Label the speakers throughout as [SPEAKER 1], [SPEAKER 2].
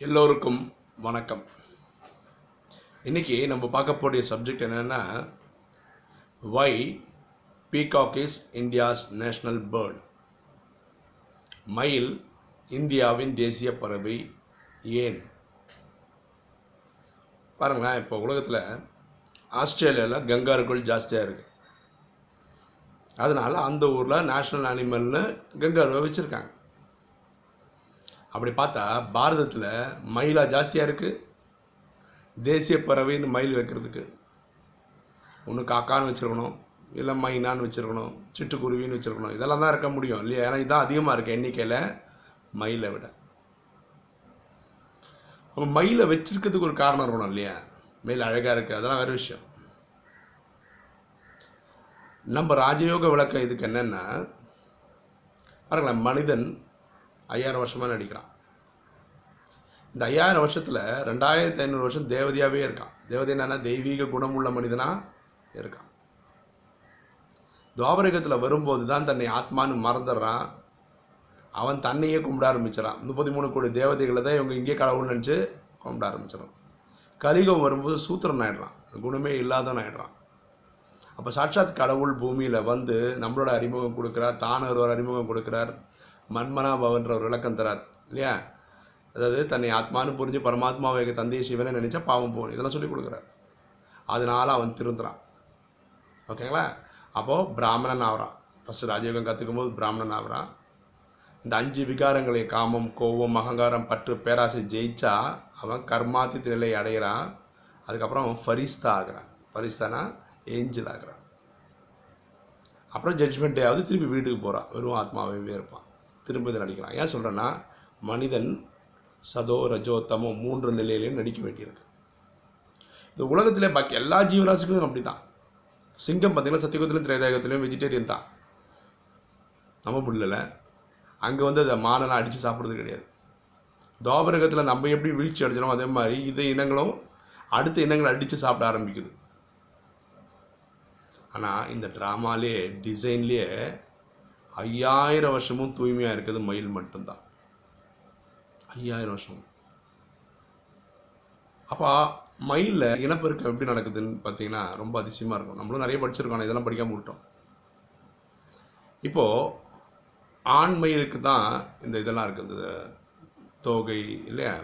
[SPEAKER 1] எல்லோருக்கும் வணக்கம். இன்னைக்கு நம்ம பார்க்க போகிற சப்ஜெக்ட் என்னென்னா why peacock is India's national bird மயில் இந்தியாவின் தேசிய பறவை ஏன்? பாருங்களேன் இப்போ உலகத்தில் ஆஸ்திரேலியாவில் கங்காருக்குள் ஜாஸ்தியாக இருக்குது அதனால் அந்த ஊரில் நேஷ்னல் அனிமல்னு கங்காருவை வச்சுருக்காங்க. அப்படி பார்த்தா பாரதத்தில் மயிலா ஜாஸ்தியாக இருக்குது தேசிய பறவைன்னு மயில் வைக்கிறதுக்கு. ஒன்று காக்கான்னு வச்சுருக்கணும் இல்லை மைனான்னு வச்சுருக்கணும் சிட்டுக்குருவின்னு வச்சுருக்கணும். இதெல்லாம் தான் இருக்க முடியும் இல்லையா? ஏன்னா இதுதான் அதிகமாக இருக்குது எண்ணிக்கையில் மயிலை விட. அப்போ மயிலை வச்சிருக்கிறதுக்கு ஒரு காரணம் இருக்கணும் இல்லையா? மயில் அழகாக இருக்குது அதெல்லாம் வேறு விஷயம். நம்ம ராஜயோக விளக்கம் இதுக்கு என்னென்னா பாருங்களேன் மனிதன் ஐயாயிரம் வருஷமாக நடிக்கிறான். இந்த ஐயாயிரம் வருஷத்தில் ரெண்டாயிரத்தி ஐநூறு வருஷம் தேவதையாகவே இருக்கான். தேவதை என்னன்னா தெய்வீக குணமுள்ள மனிதனாக இருக்கான். துவாபரகத்தில் வரும்போது தான் தன்னை ஆத்மான்னு மறந்துடுறான். அவன் தன்னையே கும்பிட ஆரம்பிச்சிடான் முப்பத்தி மூணு கோடி தேவதைகளை தான் இவங்க இங்கே கடவுள் நினச்சி கும்பிட ஆரம்பிச்சிடறான். கலிகம் வரும்போது சூத்திரன் ஆயிடுறான். குணமே இல்லாதவன் ஆயிடுறான். அப்போ சாட்சாத் கடவுள் பூமியில் வந்து நம்மளோட அறிமுகம் கொடுக்குறார் தானவர் அறிமுகம் கொடுக்குறார். மன்மனாபவன்ற ஒரு விளக்கம் தரார் இல்லையா? அதாவது தன்னை ஆத்மானு புரிஞ்சு பரமாத்மாவை தந்தையை சிவனை நினச்சா பாவம் போகணும் இதெல்லாம் சொல்லி கொடுக்குறார். அதனால அவன் திருந்துறான். ஓகேங்களா? அப்போது பிராமணன் ஆகிறான் ஃபஸ்ட்டு ராஜயோகம் கற்றுக்கும் போது பிராமணன் ஆகிறான் இந்த அஞ்சு விகாரங்களை காமம் கோவம் அகங்காரம் பற்று பேராசை ஜெயிச்சா அவன் கர்மாத்தித் நிலையை அடைகிறான். அதுக்கப்புறம் அவன் ஃபரிஸ்தா ஆகிறான். ஃபரிஸ்தானா? ஏஞ்சல் ஆகிறான். அப்புறம் ஜட்ஜ்மெண்ட் டே ஆகுது திருப்பி வீட்டுக்கு போகிறான் வெறும் ஆத்மாவே இருப்பான். திரும்ப இதை நடிக்கிறான். ஏன் சொல்கிறேன்னா மனிதன் சதோ ரஜோ தமோ மூன்று நிலையிலையும் நடிக்க வேண்டியிருக்கு. இந்த உலகத்தில் பாக்கி எல்லா ஜீவராசிகளும் அப்படி தான் சிங்கம் பார்த்தீங்கன்னா சத்தியகுத்திலும் திரைதாயகத்திலையும் வெஜிடேரியன் தான். நம்ம பிள்ளைல அங்கே வந்து அதை மானெல்லாம் அடித்து சாப்பிட்றது கிடையாது. தோபரகத்தில் நம்ம எப்படி வீழ்ச்சி அடைச்சிடும் அதே மாதிரி இந்த இனங்களும் அடுத்த இனங்களை அடித்து சாப்பிட ஆரம்பிக்குது. ஆனால் இந்த ட்ராமாலே டிசைன்லேயே ஐயாயிரம் வருஷமும் தூய்மையாக இருக்கிறது மயில் மட்டும்தான். ஐயாயிரம் வருஷம் அப்போ மயிலில் இனப்பெருக்கம் எப்படி நடக்குதுன்னு பார்த்தீங்கன்னா ரொம்ப அதிசயமாக இருக்கும். நம்மளும் நிறைய படிச்சிருக்கோம் ஆனால் இதெல்லாம் படிக்காம விட்டோம் இப்போது ஆண் மயிலுக்கு தான் இந்த இதெல்லாம் இருக்குது. இந்த தோகை இல்லையா?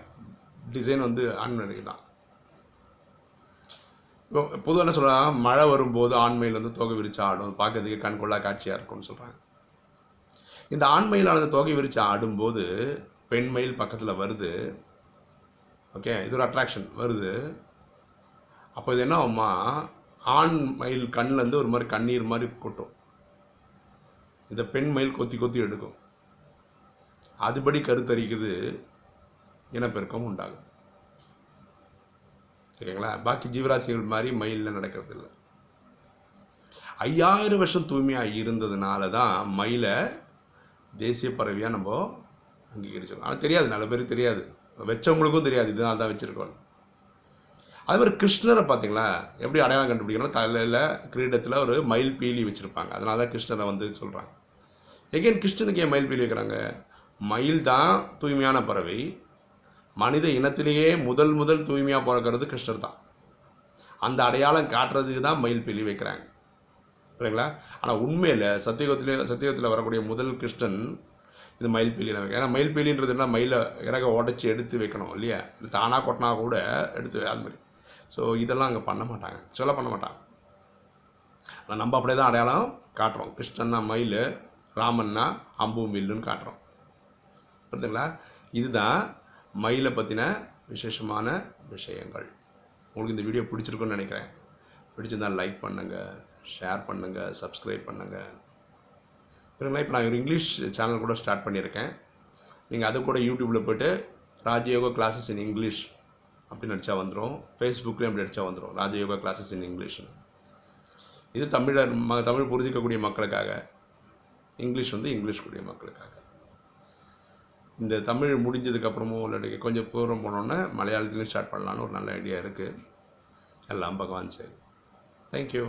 [SPEAKER 1] டிசைன் வந்து ஆண் மயிலுக்கு தான். இப்போ பொதுவாக என்ன சொல்கிறாங்க மழை வரும்போது ஆண்மையில் வந்து தோகை விரிச்சு ஆடும். பார்க்கறதுக்கு கண்கொள்ளா காட்சியாக இருக்கும்னு சொல்கிறாங்க இந்த ஆண்மயிலானது தொகை விரித்து ஆடும்போது பெண்மயில் பக்கத்தில் வருது. ஓகே இது ஒரு அட்ராக்ஷன் வருது. அப்போ இது என்ன ஆகுமா ஆண் மயில் கண்ணிலேருந்து ஒரு மாதிரி கண்ணீர் மாதிரி கொட்டும். இதை பெண் மயில் கொத்தி கொத்தி எடுக்கும். அதுபடி கருத்தரிக்குது இனப்பெருக்கம் உண்டாகும் சரிங்களா? பாக்கி ஜீவராசிகள் மாதிரி மயிலில் நடக்கிறது இல்லை ஐயாயிரம் வருஷம் தூய்மையாக இருந்ததுனால தான் மயிலை தேசிய பறவையாக நம்ம அங்கீகரிச்சிருக்கோம். ஆனால் தெரியாது. நல்ல பேருக்கு தெரியாது. வச்சவங்களுக்கும் தெரியாது. இதனால தான் வச்சுருக்கோம். அதே மாதிரி கிருஷ்ணரை பார்த்தீங்களா எப்படி அடையாளம் கண்டுபிடிக்கணும் தலையில் கிரீடத்தில் ஒரு மயில் பீலி வச்சுருப்பாங்க. அதனால தான் கிருஷ்ணரை வந்து சொல்கிறாங்க எகெயின் கிருஷ்ணனுக்கு ஏன் மயில் பீலி வைக்கிறாங்க? மயில் தான் தூய்மையான பறவை. மனித இனத்திலேயே முதல் முதல் தூய்மையாக பிறக்கிறது கிருஷ்ணர் தான். அந்த அடையாளம் காட்டுறதுக்கு தான் மயில் பீலி வைக்கிறாங்க. சரிங்களா ஆனால் உண்மையில் சத்தியுகத்திலே சத்தியகத்தில் வரக்கூடிய முதல் கிருஷ்ணன் இது மயில் பீலியில் ஏன்னா மயில் பீலின்றது என்ன மயிலை இறக உடச்சி எடுத்து வைக்கணும் இல்லையா? இது தானாக கொட்டினா கூட எடுத்து அது மாதிரி. ஸோ இதெல்லாம் அங்கே பண்ண மாட்டாங்க. சொல்ல பண்ண மாட்டாங்க. ஆனால் நம்ம அப்படியே தான் அடையாளம் காட்டுறோம். கிருஷ்ணன்னா மயில் ராமன்னா அம்பு மில்லுன்னு காட்டுறோம். புரியுதுங்களா? இதுதான் மயிலை பற்றின விசேஷமான விஷயங்கள். உங்களுக்கு இந்த வீடியோ பிடிச்சிருக்குன்னு நினைக்கிறேன். பிடிச்சிருந்தால் லைக் பண்ணுங்கள் ஷேர் பண்ணுங்கள் சப்ஸ்கிரைப் பண்ணுங்கள் சரிங்களா இப்போ நான் ஒரு இங்கிலீஷ் சேனல் கூட ஸ்டார்ட் பண்ணியிருக்கேன். நீங்கள் அது கூட யூடியூப்பில் போய்ட்டு ராஜயோகா கிளாஸஸ் இன் இங்கிலீஷ் அப்படின்னு அடித்தா வந்துடும் ஃபேஸ்புக்லேயும் அப்படி அடித்தா வந்துடும் ராஜயோகா கிளாஸஸ் இன் இங்கிலீஷ் இது தமிழர் ம தமிழ் புரிஞ்சிக்கக்கூடிய மக்களுக்காக. இங்கிலீஷ் வந்து இங்கிலீஷ் கூடிய மக்களுக்காக. இந்த தமிழ் முடிஞ்சதுக்கப்புறமும் இல்லாட்டி கொஞ்சம் பூரம் போனோன்னே மலையாளத்துலேயும் ஸ்டார்ட் பண்ணலான்னு ஒரு நல்ல ஐடியா இருக்குது எல்லாம் பகவான் சரி தேங்க்யூ